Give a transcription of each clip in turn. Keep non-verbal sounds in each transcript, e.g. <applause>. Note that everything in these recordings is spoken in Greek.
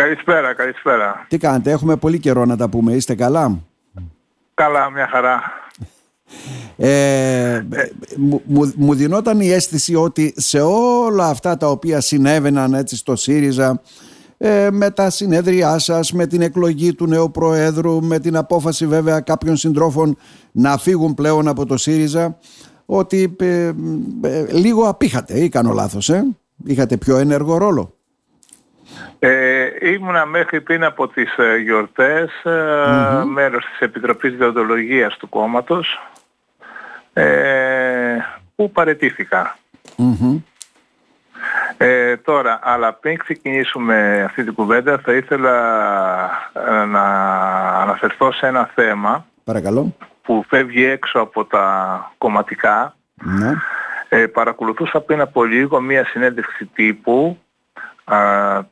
Καλησπέρα, καλησπέρα. Τι κάνετε, έχουμε πολύ καιρό να τα πούμε, είστε καλά; Καλά, μια χαρά. Ε, μου, μου, μου δινόταν η αίσθηση ότι σε όλα αυτά τα οποία συνέβαιναν έτσι στο ΣΥΡΙΖΑ ε, με τα συνέδριά σας, με την εκλογή του νέου Προέδρου, με την απόφαση βέβαια κάποιων συντρόφων να φύγουν πλέον από το ΣΥΡΙΖΑ ότι ε, ε, λίγο απήχατε ή κάνω λάθος, ε; είχατε πιο ενεργό ρόλο; Ε, ήμουνα μέχρι πριν από τις ε, γιορτές mm μέρος της Επιτροπής Διοντολογίας του κόμματος ε, που παρετηθηκα Ε, τώρα, αλλά πριν ξεκινήσουμε αυτή την κουβέντα θα ήθελα να αναφερθώ σε ένα θέμα Παρακαλώ. που φεύγει έξω από τα κομματικά. Ναι. Ε, παρακολουθούσα πριν από λίγο μία συνέντευξη τύπου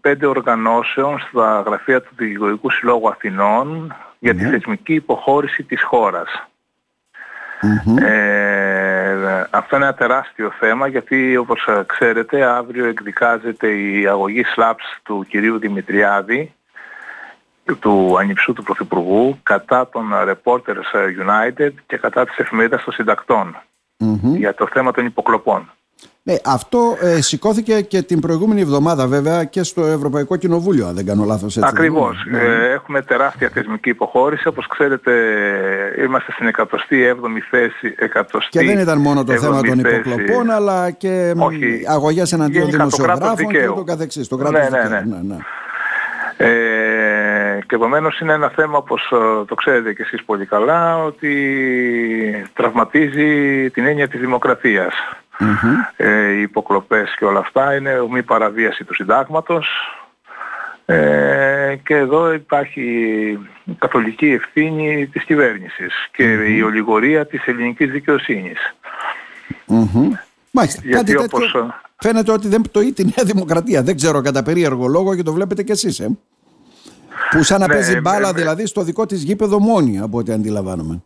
πέντε οργανώσεων στα γραφεία του Δικηγορικού Συλλόγου Αθηνών για τη ναι. θεσμική υποχώρηση της χώρας. Ε, αυτό είναι ένα τεράστιο θέμα γιατί όπως ξέρετε αύριο εκδικάζεται η αγωγή SLAPS του κυρίου Δημητριάδη του ανιψού του Πρωθυπουργού κατά των Reporters United και κατά της εφημερίδας των συντακτων για το θέμα των υποκλοπών. Ναι, αυτό ε, σηκώθηκε και την προηγούμενη εβδομάδα βέβαια και στο Ευρωπαϊκό Κοινοβούλιο, αν δεν κάνω λάθος έτσι. Ακριβώς. Ναι. Ε, έχουμε τεράστια θεσμική υποχώρηση. Όπως ξέρετε είμαστε στην 107η θέση. 107η και δεν ήταν μόνο το θέμα των υποκλοπών, αλλά και Όχι, αγωγές εναντίον δημοσιογράφων και το καθεξής. Το κράτος ναι, ναι, ναι. ναι, ναι. Ε, και επομένως είναι ένα θέμα όπως ε, το ξέρετε και εσείς πολύ καλά ότι τραυματίζει την έννοια της δημοκρατίας. Ε, οι υποκλοπές και όλα αυτά είναι μη παραβίαση του συντάγματος ε, και εδώ υπάρχει καθολική ευθύνη της κυβέρνησης και η ολιγορία της ελληνικής δικαιοσύνης. Μάλιστα. Γιατί Κάτι όπως... τέτοιο φαίνεται ότι δεν πτωεί τη Νέα Δημοκρατία. Δεν ξέρω κατά περίεργο λόγο και το βλέπετε κι εσείς. Ε; Που σαν να ναι, παίζει μπάλα δηλαδή στο δικό της γήπεδο μόνη από ό,τι αντιλαμβάνομαι.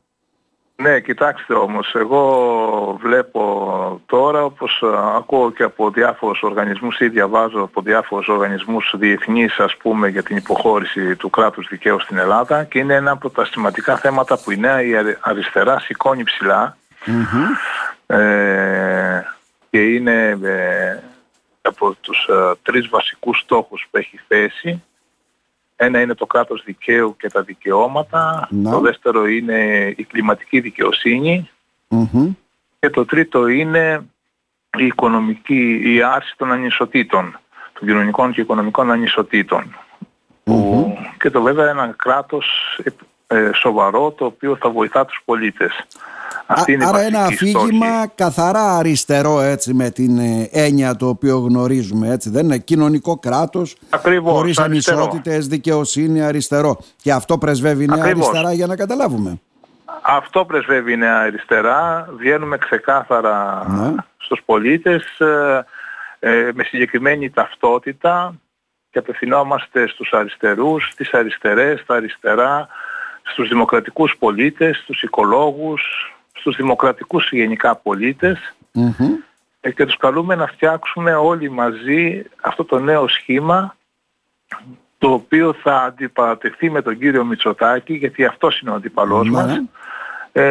Ναι, κοιτάξτε όμως, εγώ βλέπω τώρα, όπως ακούω και από διάφορους οργανισμούς ή διαβάζω από διάφορους οργανισμούς διεθνείς, ας πούμε, για την υποχώρηση του κράτους δικαίου στην Ελλάδα και είναι ένα από τα σημαντικά θέματα που η νέα η αριστερά σηκώνει ε, και είναι ε, από τους ε, τρεις βασικούς στόχους που έχει θέσει ένα είναι το κράτος δικαίου και τα δικαιώματα. Το δεύτερο είναι η κλιματική Και το τρίτο είναι η οικονομική, η άρση των ανισοτήτων, των κοινωνικών και οικονομικών και το βέβαια ένα κράτος ε, σοβαρό το οποίο θα βοηθά τους πολίτες. Αυτή είναι άρα ένα αφήγημα καθαρά αριστερό έτσι με την ε, έννοια το οποίο γνωρίζουμε έτσι δεν είναι; Κοινωνικό κράτος Ακριβώς, χωρίς ανισότητες, δικαιοσύνη, αριστερό. Και αυτό πρεσβεύει η νέα αριστερά για να καταλάβουμε. Αυτό πρεσβεύει η νέα αριστερά, βγαίνουμε ξεκάθαρα ναι. στους πολίτες ε, ε, με συγκεκριμένη ταυτότητα και απευθυνόμαστε στους αριστερούς, στις αριστερές, τα αριστερά, στους δημοκρατικούς πολίτες, στους οικολόγους, στους δημοκρατικούς γενικά ε, και τους καλούμε να φτιάξουμε όλοι μαζί αυτό το νέο σχήμα το οποίο θα αντιπαρατεθεί με τον κύριο Μητσοτάκη γιατί αυτός είναι ο αντιπαλός μας ε,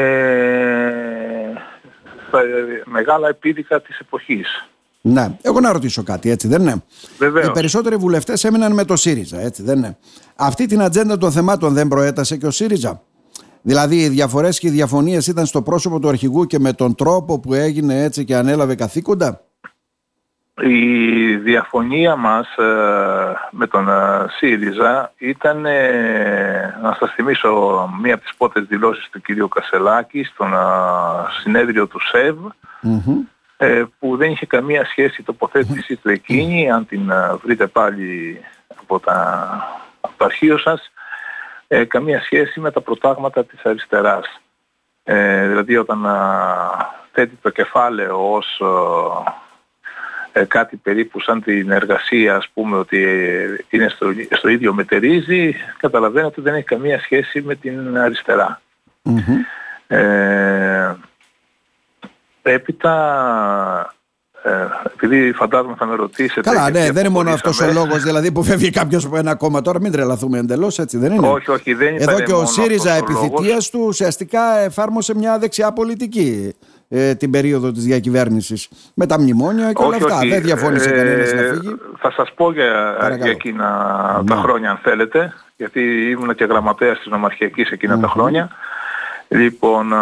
μεγάλα επίδικα της εποχής. Ναι, εγώ να ρωτήσω κάτι, έτσι δεν είναι; Βεβαίως. Οι περισσότεροι βουλευτές έμειναν με το ΣΥΡΙΖΑ, έτσι δεν είναι; Αυτή την ατζέντα των θεμάτων δεν προέτασε και ο ΣΥΡΙΖΑ; Δηλαδή οι διαφορές και οι διαφωνίες ήταν στο πρόσωπο του αρχηγού και με τον τρόπο που έγινε έτσι και ανέλαβε καθήκοντα; Η διαφωνία μας ε, με τον ε, ΣΥΡΙΖΑ ήταν, ε, να σας θυμίσω μία από τις πρώτες δηλώσεις του κυρίου Κασελάκη στον συνέδριο του ΣΕΒ, που δεν είχε καμία σχέση η τοποθέτησή του εκείνη, αν την βρείτε πάλι από, τα, από το αρχείο σας, ε, καμία σχέση με τα προτάγματα της αριστεράς. Ε, δηλαδή όταν θέτει το κεφάλαιο ως ε, κάτι περίπου σαν την εργασία ας πούμε ότι είναι στο, στο ίδιο μετερίζει καταλαβαίνετε ότι δεν έχει καμία σχέση με την αριστερά. Mm-hmm. Ε, έπειτα ε, επειδή φαντάζομαι θα με ρωτήσετε. Καλά, ναι, δεν είναι μόνο αυτός ο λόγος δηλαδή που φεύγει κάποιος από ένα κόμμα τώρα, μην τρελαθούμε εντελώς, έτσι δεν είναι. Όχι, όχι, δεν Εδώ και ο ΣΥΡΙΖΑ επιθυμία του ουσιαστικά εφάρμοσε μια δεξιά πολιτική ε, την περίοδο της διακυβέρνησης με τα μνημόνια και όλα αυτά. Όχι, δεν διαφώνησε ε, κανένας να φύγει. Θα σας πω για, για εκείνα τα ναι. χρόνια αν θέλετε, γιατί ήμουν και γραμματέας της νομαρχιακής τα χρόνια. Λοιπόν,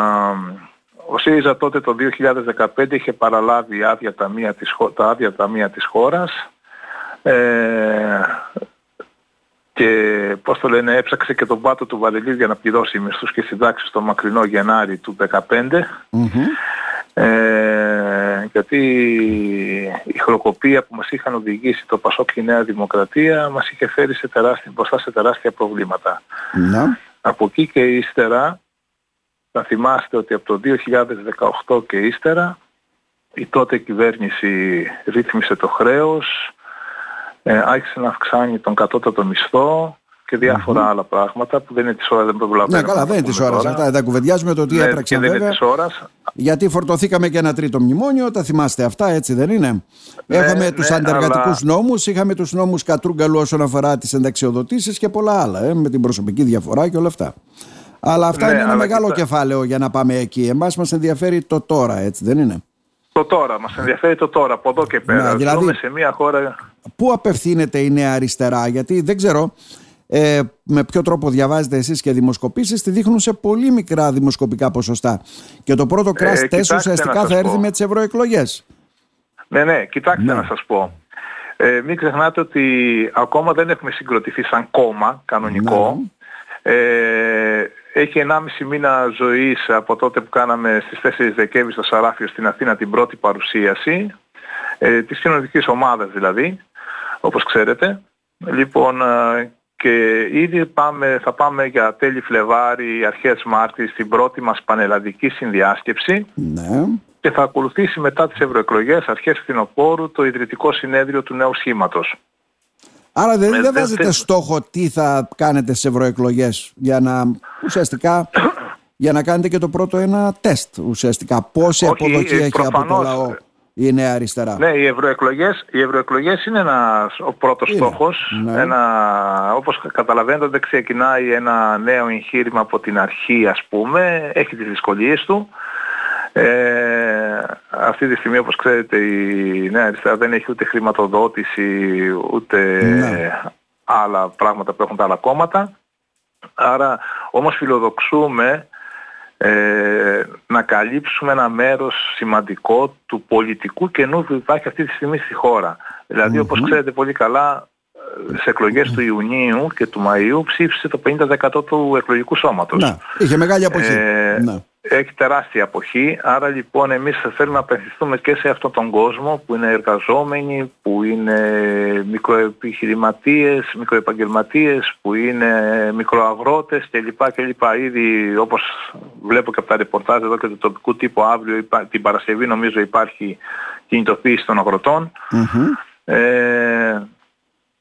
ο ΣΥΡΙΖΑ τότε το 2015 είχε παραλάβει άδεια ταμεία της, τα άδεια ταμεία της χώρας ε, και πώς το λένε έψαξε και τον πάτο του Βαρελίου για να πληρώσει μισθούς και συντάξεις το μακρινό Γενάρη του 2015 ε, γιατί η χροκοπία που μας είχαν οδηγήσει το Πασόκ και η Νέα Δημοκρατία μας είχε φέρει σε τεράστια, μπροστά σε τεράστια προβλήματα. Να. Από εκεί και ύστερα θα θυμάστε ότι από το 2018 και ύστερα η τότε κυβέρνηση ρύθμισε το χρέος, ε, άρχισε να αυξάνει τον κατώτατο μισθό και διάφορα mm-hmm. άλλα πράγματα που δεν είναι της ώρας, δεν προλαβαίνουμε. Ναι, καλά, δεν είναι της ώρας αυτά. Δεν κουβεντιάζουμε το τι ναι, έπραξε δεν είναι της ώρας. Γιατί φορτωθήκαμε και ένα τρίτο μνημόνιο, τα θυμάστε αυτά, έτσι δεν είναι; Ναι, είχαμε ναι, τους αντεργατικούς αλλά... νόμους, είχαμε τους νόμους Κατρούγκαλου όσον αφορά τις ενταξιοδοτήσεις και πολλά άλλα, ε, με την προσωπική διαφορά και όλα αυτά. Αλλά αυτά ναι, είναι ένα μεγάλο κεφάλαιο για να πάμε εκεί. Εμάς μας ενδιαφέρει το τώρα, έτσι δεν είναι; Το τώρα, μας ενδιαφέρει το τώρα, από εδώ και πέρα. Ναι, δηλαδή, σε μια χώρα... Πού απευθύνεται η νέα αριστερά, γιατί δεν ξέρω ε, με ποιο τρόπο διαβάζετε εσείς και δημοσκοπήσεις, τη δείχνουν σε πολύ μικρά δημοσκοπικά ποσοστά. Και το πρώτο crash ε, ουσιαστικά θα έρθει με τις ευρωεκλογές. Ναι, ναι, κοιτάξτε ναι. να σας πω. Ε, μην ξεχνάτε ότι ακόμα δεν έχουμε συγκροτηθεί σαν κόμμα κανονικό. Ναι. Ε, έχει 1,5 μήνα ζωής από τότε που κάναμε στις 4 Δεκέμβρη στο Σαράφιο στην Αθήνα την πρώτη παρουσίαση, ε, της κοινωνικής ομάδας δηλαδή, όπως ξέρετε. Λοιπόν, ε, και ήδη πάμε, θα πάμε για τέλη Φλεβάρι, αρχές Μάρτης στην πρώτη μας πανελλαδική συνδιάσκεψη. Ναι. Και θα ακολουθήσει μετά τις ευρωεκλογές, αρχές φθινοπόρου, το ιδρυτικό συνέδριο του νέου σχήματος. Άρα δεν, δεν βάζετε στόχο τι θα κάνετε σε ευρωεκλογές για να ουσιαστικά για να κάνετε και το πρώτο ένα τεστ ουσιαστικά. Πόση Όχι, αποδοχή έχει από το λαό η Νέα Αριστερά; Ναι, οι ευρωεκλογές, οι ευρωεκλογές είναι ένας, ο πρώτος είναι. στόχος. Ναι. Ένα, όπως καταλαβαίνετε δεν ξεκινάει ένα νέο εγχείρημα από την αρχή ας πούμε. Έχει τις δυσκολίες του. Ε, αυτή τη στιγμή όπως ξέρετε η Νέα Αριστερά δεν έχει ούτε χρηματοδότηση ούτε ναι. άλλα πράγματα που έχουν τα άλλα κόμματα. Άρα όμως φιλοδοξούμε ε, να καλύψουμε ένα μέρος σημαντικό του πολιτικού κενού που υπάρχει αυτή τη στιγμή στη χώρα. Δηλαδή όπως ξέρετε πολύ καλά σε εκλογές του Ιουνίου και του Μαΐου ψήφισε το 50% του εκλογικού σώματος. Ναι, είχε μεγάλη αποχή. Ε, ναι. Έχει τεράστια αποχή, άρα λοιπόν εμείς θέλουμε να απευθυνθούμε και σε αυτόν τον κόσμο που είναι εργαζόμενοι, που είναι μικροεπιχειρηματίες, μικροεπαγγελματίες, που είναι μικροαγρότες κλπ. κλπ. Ήδη όπως βλέπω και από τα ρεπορτάζ εδώ και του τοπικού τύπου αύριο, την Παρασκευή νομίζω υπάρχει κινητοποίηση των αγροτων Ε,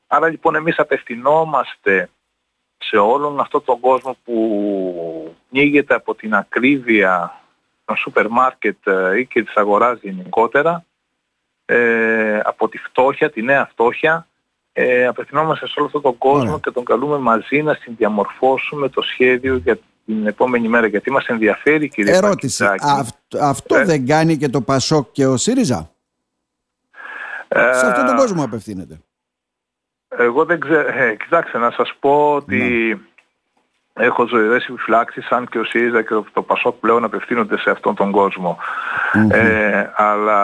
Άρα λοιπόν εμείς απευθυνόμαστε σε όλον αυτόν τον κόσμο που πνίγεται από την ακρίβεια των σούπερ μάρκετ ε, ή και της αγοράς γενικότερα, ε, από τη φτώχεια, τη νέα φτώχεια, ε, απευθυνόμαστε σε όλο αυτόν τον κόσμο και τον καλούμε μαζί να συνδιαμορφώσουμε το σχέδιο για την επόμενη μέρα, γιατί μας ενδιαφέρει κύριε Ερώτηση, αυτό ε. δεν κάνει και το Πασόκ και ο ΣΥΡΙΖΑ; Ε, σε αυτόν τον κόσμο απευθύνεται. Εγώ δεν ξέρω, ε, κοιτάξτε να σας πω ότι ναι. έχω ζωηρές επιφυλάξεις αν και ο ΣΥΡΙΖΑ και το ΠΑΣΟΚ πλέον απευθύνονται σε αυτόν τον κοσμο Ε, αλλά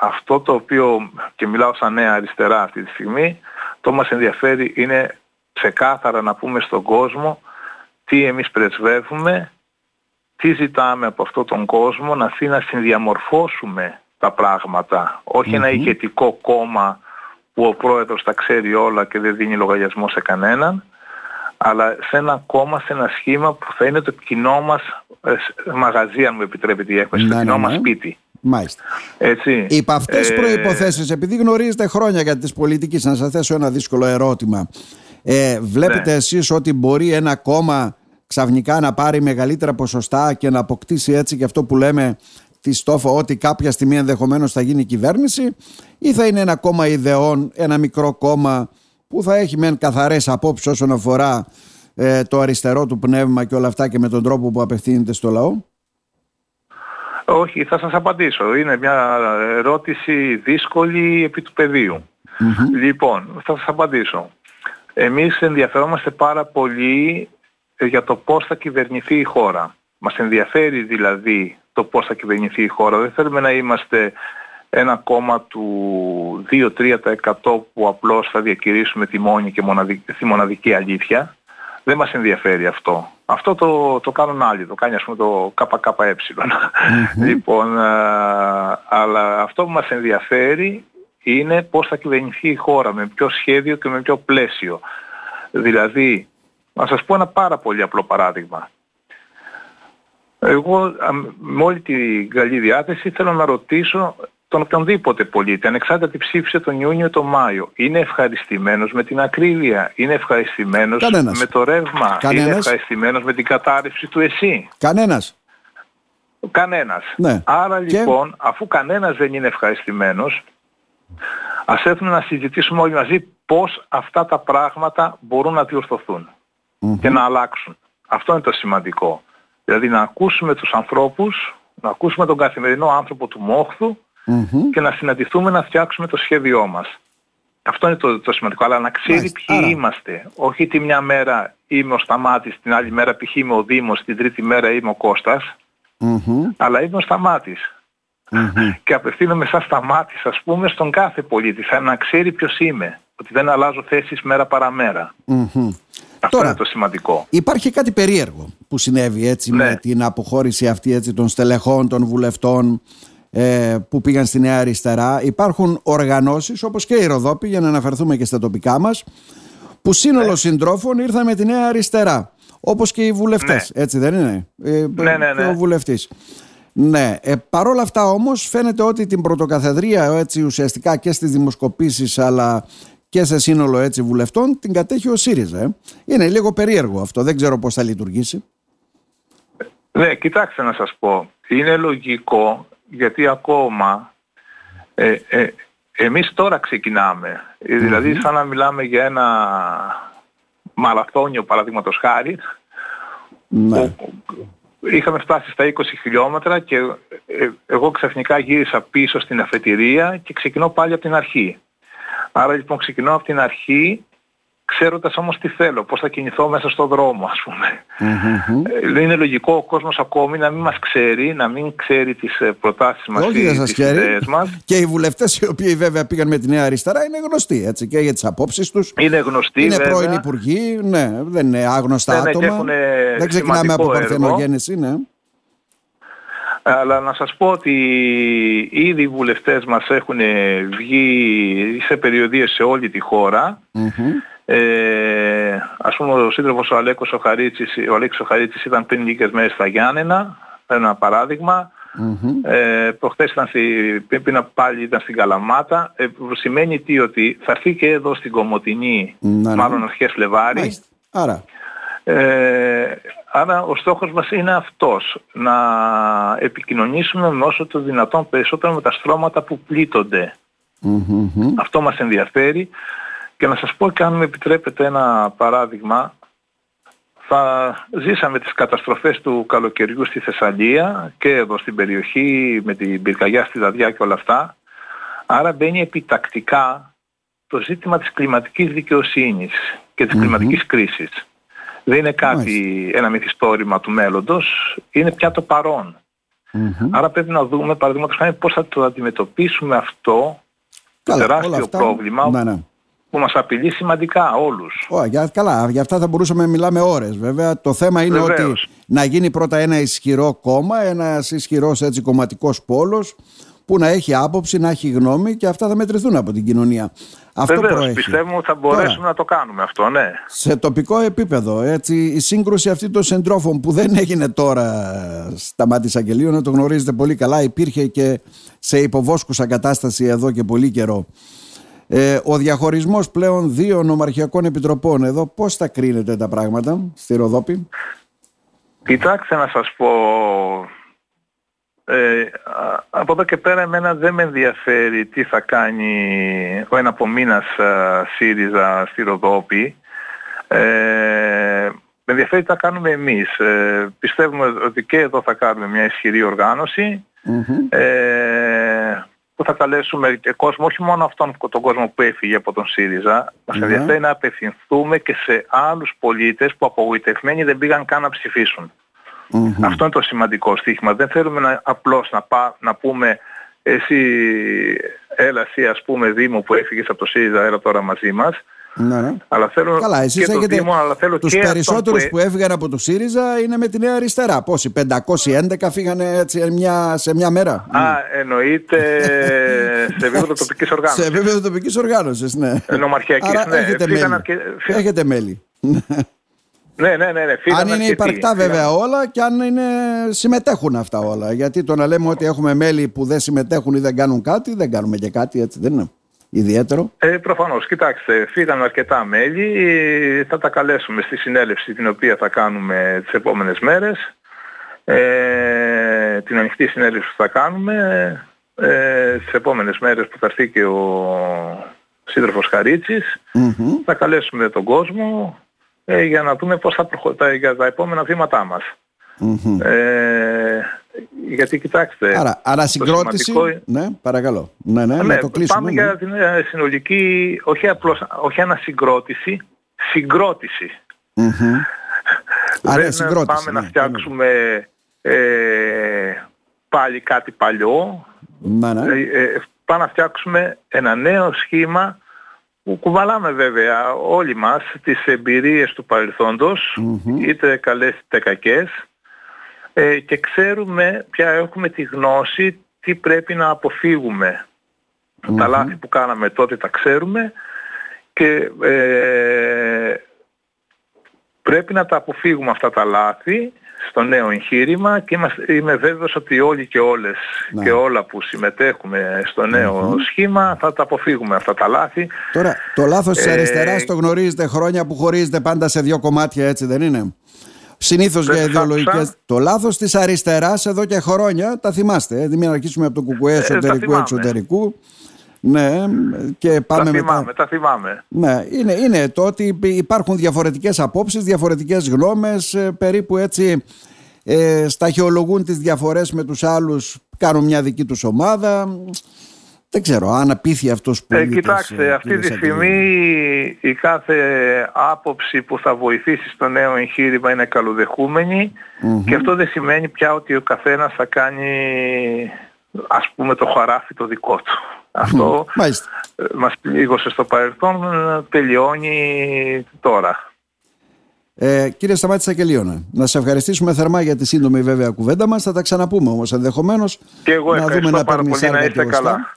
αυτό το οποίο, και μιλάω σαν νέα αριστερά αυτή τη στιγμή, το μας ενδιαφέρει είναι ξεκάθαρα να πούμε στον κόσμο τι εμείς πρεσβεύουμε, τι ζητάμε από αυτόν τον κόσμο, ναθεί να συνδιαμορφώσουμε τα πράγματα, ένα ηγετικό κόμμα που ο πρόεδρος τα ξέρει όλα και δεν δίνει λογαριασμό σε κανέναν, αλλά σε ένα κόμμα, σε ένα σχήμα που θα είναι το κοινό μας ε, μαγαζί, αν μου επιτρέπετε η έκφραση, το ναι, κοινό ναι, μας ναι. σπίτι. Μάλιστα. Έτσι. Υπ' αυτές τις ε... προϋποθέσεις, επειδή γνωρίζετε χρόνια για τις πολιτικές, να σας θέσω ένα δύσκολο ερώτημα. Ε, βλέπετε ναι. εσείς ότι μπορεί ένα κόμμα ξαφνικά να πάρει μεγαλύτερα ποσοστά και να αποκτήσει έτσι και αυτό που λέμε τη στόφα ότι κάποια στιγμή ενδεχομένως θα γίνει κυβέρνηση ή θα είναι ένα κόμμα ιδεών, ένα μικρό κόμμα που θα έχει μεν καθαρές απόψεις όσον αφορά ε, το αριστερό του πνεύμα και όλα αυτά και με τον τρόπο που απευθύνεται στο λαό; Όχι, θα σας απαντήσω. Είναι μια ερώτηση δύσκολη επί του πεδίου. Λοιπόν, θα σας απαντήσω. Εμείς ενδιαφερόμαστε πάρα πολύ για το πώς θα κυβερνηθεί η χώρα. Μας ενδιαφέρει δηλαδή το πώς θα κυβερνηθεί η χώρα. Δεν θέλουμε να είμαστε ένα κόμμα του 2-3% που απλώς θα διακηρύσουμε τη μόνη και μοναδική, τη μοναδική αλήθεια. Δεν μας ενδιαφέρει αυτό. Αυτό το, το κάνουν άλλοι, το κάνει ας πούμε το ΚΚΕ. λοιπόν, αλλά αυτό που μας ενδιαφέρει είναι πώς θα κυβερνηθεί η χώρα, με ποιο σχέδιο και με ποιο πλαίσιο. Δηλαδή, να σας πω ένα πάρα πολύ απλό παράδειγμα. Εγώ με όλη την καλή διάθεση θέλω να ρωτήσω τον οποιονδήποτε πολίτη, ανεξάρτητα τι ψήφισε τον Ιούνιο ή τον Μάιο, είναι ευχαριστημένος με την ακρίβεια, είναι ευχαριστημένος με το ρεύμα, είναι ευχαριστημένος με την κατάρρευση του ΕΣΥ; Κανένας. Κανένας. Ναι. Άρα λοιπόν, αφού κανένας δεν είναι ευχαριστημένος, ας έρθουμε να συζητήσουμε όλοι μαζί πώς αυτά τα πράγματα μπορούν να διορθωθουν και να αλλάξουν. Αυτό είναι το σημαντικό. Δηλαδή να ακούσουμε τους ανθρώπους, να ακούσουμε τον καθημερινό άνθρωπο του μοχθου και να συναντηθούμε να φτιάξουμε το σχέδιό μας. Αυτό είναι το, το σημαντικό, αλλά να ξέρει ποιοι είμαστε. Όχι τη μια μέρα είμαι ο Σταμάτης, την άλλη μέρα π.χ. είμαι ο Δήμος, την τρίτη μέρα είμαι ο Κώστας, αλλά είμαι ο Σταμάτης. Και απευθύνομαι σαν Σταμάτης, ας πούμε, στον κάθε πολίτη, σαν να ξέρει ποιος είμαι, ότι δεν αλλάζω θέσεις μέρα παραμέρα. Αυτό Τώρα, είναι το σημαντικό. Υπάρχει κάτι περίεργο που συνέβη έτσι ναι. με την αποχώρηση αυτή έτσι, των στελεχών, των βουλευτών ε, που πήγαν στη Νέα Αριστερά. Υπάρχουν οργανώσεις όπως και η Ροδόπη για να αναφερθούμε και στα τοπικά μας που σύνολο ναι. συντρόφων ήρθαν με τη Νέα Αριστερά. Όπως και οι βουλευτές, ναι. έτσι δεν είναι; Ε, ναι, ναι, ναι. Και ο βουλευτής. Ναι, ε, παρόλα αυτά όμως φαίνεται ότι την πρωτοκαθεδρία έτσι ουσιαστικά και στις δημοσκοπήσεις αλλά και σε σύνολο έτσι βουλευτών την κατέχει ο ΣΥΡΙΖΑ. Ε. Είναι λίγο περίεργο αυτό, δεν ξέρω πώς θα λειτουργήσει. Ναι, κοιτάξτε να σας πω. Είναι λογικό γιατί ακόμα ε, ε, εμείς τώρα ξεκινάμε. Δηλαδή σαν να μιλάμε για ένα μαραθώνιο παραδείγματος χάρη ναι. είχαμε φτάσει στα 20 χιλιόμετρα και ε, εγώ ξαφνικά γύρισα πίσω στην αφετηρία και ξεκινώ πάλι από την αρχή. Άρα λοιπόν ξεκινώ από την αρχή ξέροντας όμως τι θέλω, πώς θα κινηθώ μέσα στον δρόμο ας πούμε. Mm-hmm. Είναι λογικό ο κόσμος ακόμη να μην μας ξέρει, να μην ξέρει τις ε, προτάσεις μας ή τις ιδέες μας. <laughs> Και οι βουλευτές οι οποίοι βέβαια πήγαν με τη Νέα Αριστερά είναι γνωστοί έτσι και για τις απόψεις τους. Είναι γνωστοί Είναι βέβαια. πρώην υπουργοί, ναι, δεν είναι άγνωστα ναι, άτομα. δεν ξεκινάμε από παρθενογέννηση, ναι. Αλλά να σας πω ότι ήδη οι βουλευτές μας έχουν βγει σε περιοδίες σε όλη τη χώρα. Ε, ας πούμε ο σύντροφος ο Αλέκος ο Χαρίτσης, ο Αλέκος ο Χαρίτσης ήταν πριν λίγες μέρες στα Γιάννενα, ένα παράδειγμα. Mm-hmm. Ε, προχθές ήταν στη, πριν πάλι ήταν στην Καλαμάτα. Ε, σημαίνει τι ότι θα έρθει και εδώ στην Κομωτινή, mm-hmm. μάλλον αρχές Φλεβάρι. Άρα. Ε, άρα ο στόχος μας είναι αυτός, να επικοινωνήσουμε με όσο το δυνατόν περισσότερο με τα στρώματα που πλήττονται. Mm-hmm. Αυτό μας ενδιαφέρει. Και να σας πω και αν με επιτρέπετε ένα παράδειγμα, θα ζήσαμε τις καταστροφές του καλοκαιριού στη Θεσσαλία και εδώ στην περιοχή με την πυρκαγιά στη Δαδιά και όλα αυτά. Άρα μπαίνει επιτακτικά το ζήτημα της κλιματικής δικαιοσύνης και της κλιματικής κρίσης. Δεν είναι κάτι, ένα μυθιστόρημα του μέλλοντος, είναι πια το παρον Άρα πρέπει να δούμε, παραδείγματος χάρη, πώς θα το αντιμετωπίσουμε αυτό το τεράστιο πρόβλημα ναι, ναι. που μας απειλεί σημαντικά όλους. Ω, για, καλά, για αυτά θα μπορούσαμε να μιλάμε ώρες. Βέβαια. Το θέμα είναι ότι να γίνει πρώτα ένα ισχυρό κόμμα, ένας ισχυρός έτσι κομματικός πόλος που να έχει άποψη, να έχει γνώμη και αυτά θα μετρηθούν από την κοινωνία. Αυτό Βεβαίως, προέχει. πιστεύουμε ότι θα μπορέσουμε Τώρα, να το κάνουμε αυτό, ναι. Σε τοπικό επίπεδο, έτσι, η σύγκρουση αυτή των συντρόφων που δεν έγινε τώρα στα μάτια Αγγελίου, να το γνωρίζετε πολύ καλά, υπήρχε και σε υποβόσκουσα κατάσταση εδώ και πολύ καιρό. Ε, ο διαχωρισμός πλέον δύο νομαρχιακών επιτροπών εδώ πώς θα κρίνετε τα πράγματα στη Ροδόπη; Κοιτάξτε να σας πω ε, από εδώ και πέρα εμένα δεν με ενδιαφέρει τι θα κάνει ο ένα από μήνας ΣΥΡΙΖΑ στη Ροδόπη. Ε, με ενδιαφέρει τι θα κάνουμε εμείς. Ε, πιστεύουμε ότι και εδώ θα κάνουμε μια ισχυρή ε, που θα καλέσουμε και κόσμο, όχι μόνο αυτόν τον κόσμο που έφυγε από τον ΣΥΡΙΖΑ, μας ενδιαφέρει να απευθυνθούμε και σε άλλους πολίτες που απογοητευμένοι δεν πήγαν καν να ψηφίσουν. Αυτό είναι το σημαντικό στοίχημα. Δεν θέλουμε να, απλώς να, πά, να πούμε εσύ έλα εσύ ας πούμε Δήμο που έφυγες από το ΣΥΡΙΖΑ έλα τώρα μαζί μας. Ναι, ναι. Αλλά θέλω Καλά, εσείς και έχετε το Δήμο, αλλά θέλω τους και περισσότερους που... που έφυγαν από το ΣΥΡΙΖΑ είναι με τη Νέα Αριστερά. Πόσοι, 511 φύγανε έτσι μια, σε μια μέρα; Α, εννοείται σε επίπεδο τοπικής οργάνωσης. Σε επίπεδο τοπικής οργάνωσης, ναι. Νομαρχιακής, Άρα ναι. έχετε Φύγαν μέλη. αρκε- φύ- Έχετε μέλη. Ναι, ναι, ναι, ναι. φύγαν αν είναι αρκετοί. υπαρκτά Φύγαν- βέβαια όλα και αν είναι, συμμετέχουν αυτά όλα. Γιατί το να λέμε ότι έχουμε μέλη που δεν συμμετέχουν ή δεν κάνουν κάτι, δεν κάνουμε και κάτι έτσι, δεν είναι ιδιαίτερο. Ε, προφανώς. Κοιτάξτε, φύγαν αρκετά μέλη. Ε, Θα τα καλέσουμε στη συνέλευση την οποία θα κάνουμε τις επόμενες μέρες. Ε, την ανοιχτή συνέλευση που θα κάνουμε ε, τις επόμενες μέρες που θα έρθει και ο σύντροφος Χαρίτσης. Μμμ. Θα καλέσουμε τον κόσμο ε, για να δούμε πώς θα προχωρήσουμε για τα επόμενα βήματά μας. Μμμ. Ε, γιατί κοιτάξτε, Άρα, ανασυγκρότηση. σημαντικό- Ναι, παρακαλώ. Ναι, ναι, ναι, να το κλείσουμε. πάμε ναι. για την ε, συνολική, όχι απλώς, όχι ανασυγκρότηση, συγκρότηση. Μμμ. Άρα, Δεν συγκρότηση, πάμε ναι, να φτιάξουμε ε, πάλι κάτι παλιό. Ναι, ναι. Ε, ε, πάμε να φτιάξουμε ένα νέο σχήμα που κουβαλάμε βέβαια όλοι μας τις εμπειρίες του παρελθόντος, Μμμ. είτε καλές είτε κακές, ε, και ξέρουμε πια έχουμε τη γνώση τι πρέπει να αποφύγουμε. Τα λάθη που κάναμε τότε τα ξέρουμε και ε, πρέπει να τα αποφύγουμε αυτά τα λάθη στο νέο εγχείρημα και είμαστε, είμαι βέβαιος ότι όλοι και όλες Ναι. και όλα που συμμετέχουμε στο νεο σχήμα θα τα αποφύγουμε αυτά τα λάθη. Τώρα, το λάθος της Ε, αριστεράς το γνωρίζετε χρόνια που χωρίζετε πάντα σε δύο κομμάτια, έτσι δεν είναι; Συνήθως Δεν για σ' ιδεολογικέ. άκουσα. Το λάθος της αριστεράς εδώ και χρόνια τα θυμάστε. Ε, μην αρχίσουμε από το κουκουέ τα εσωτερικού θυμάμαι. εξωτερικού. Ναι, και πάμε τα μετά. θυμάμαι, τα θυμάμαι. Ναι, είναι, είναι το ότι υπάρχουν διαφορετικές απόψεις, διαφορετικές γνώμες, ε, περίπου έτσι ε, σταχυολογούν τις διαφορές με τους άλλους, κάνουν μια δική τους ομάδα. Δεν ξέρω αν απήχει αυτός που Ε, κοιτάξτε, αυτή τη στιγμή η κάθε άποψη που θα βοηθήσει στο νέο εγχείρημα είναι καλοδεχούμενη και αυτό δεν σημαίνει πια ότι ο καθένας θα κάνει ας πούμε το χωράφι το δικό του. Αυτό Μάλιστα. ε, μας πλήγωσε στο παρελθόν, ε, τελειώνει τώρα. Ε, κύριε Σταμάτης Σακελίωνα, να σε ευχαριστήσουμε θερμά για τη σύντομη βέβαια κουβέντα μας. Θα τα ξαναπούμε όμως ενδεχομένως. Και εγώ να ευχαριστώ δούμε να πάρα παίρνει πολύ, να σάρκα είστε και οστά. καλά.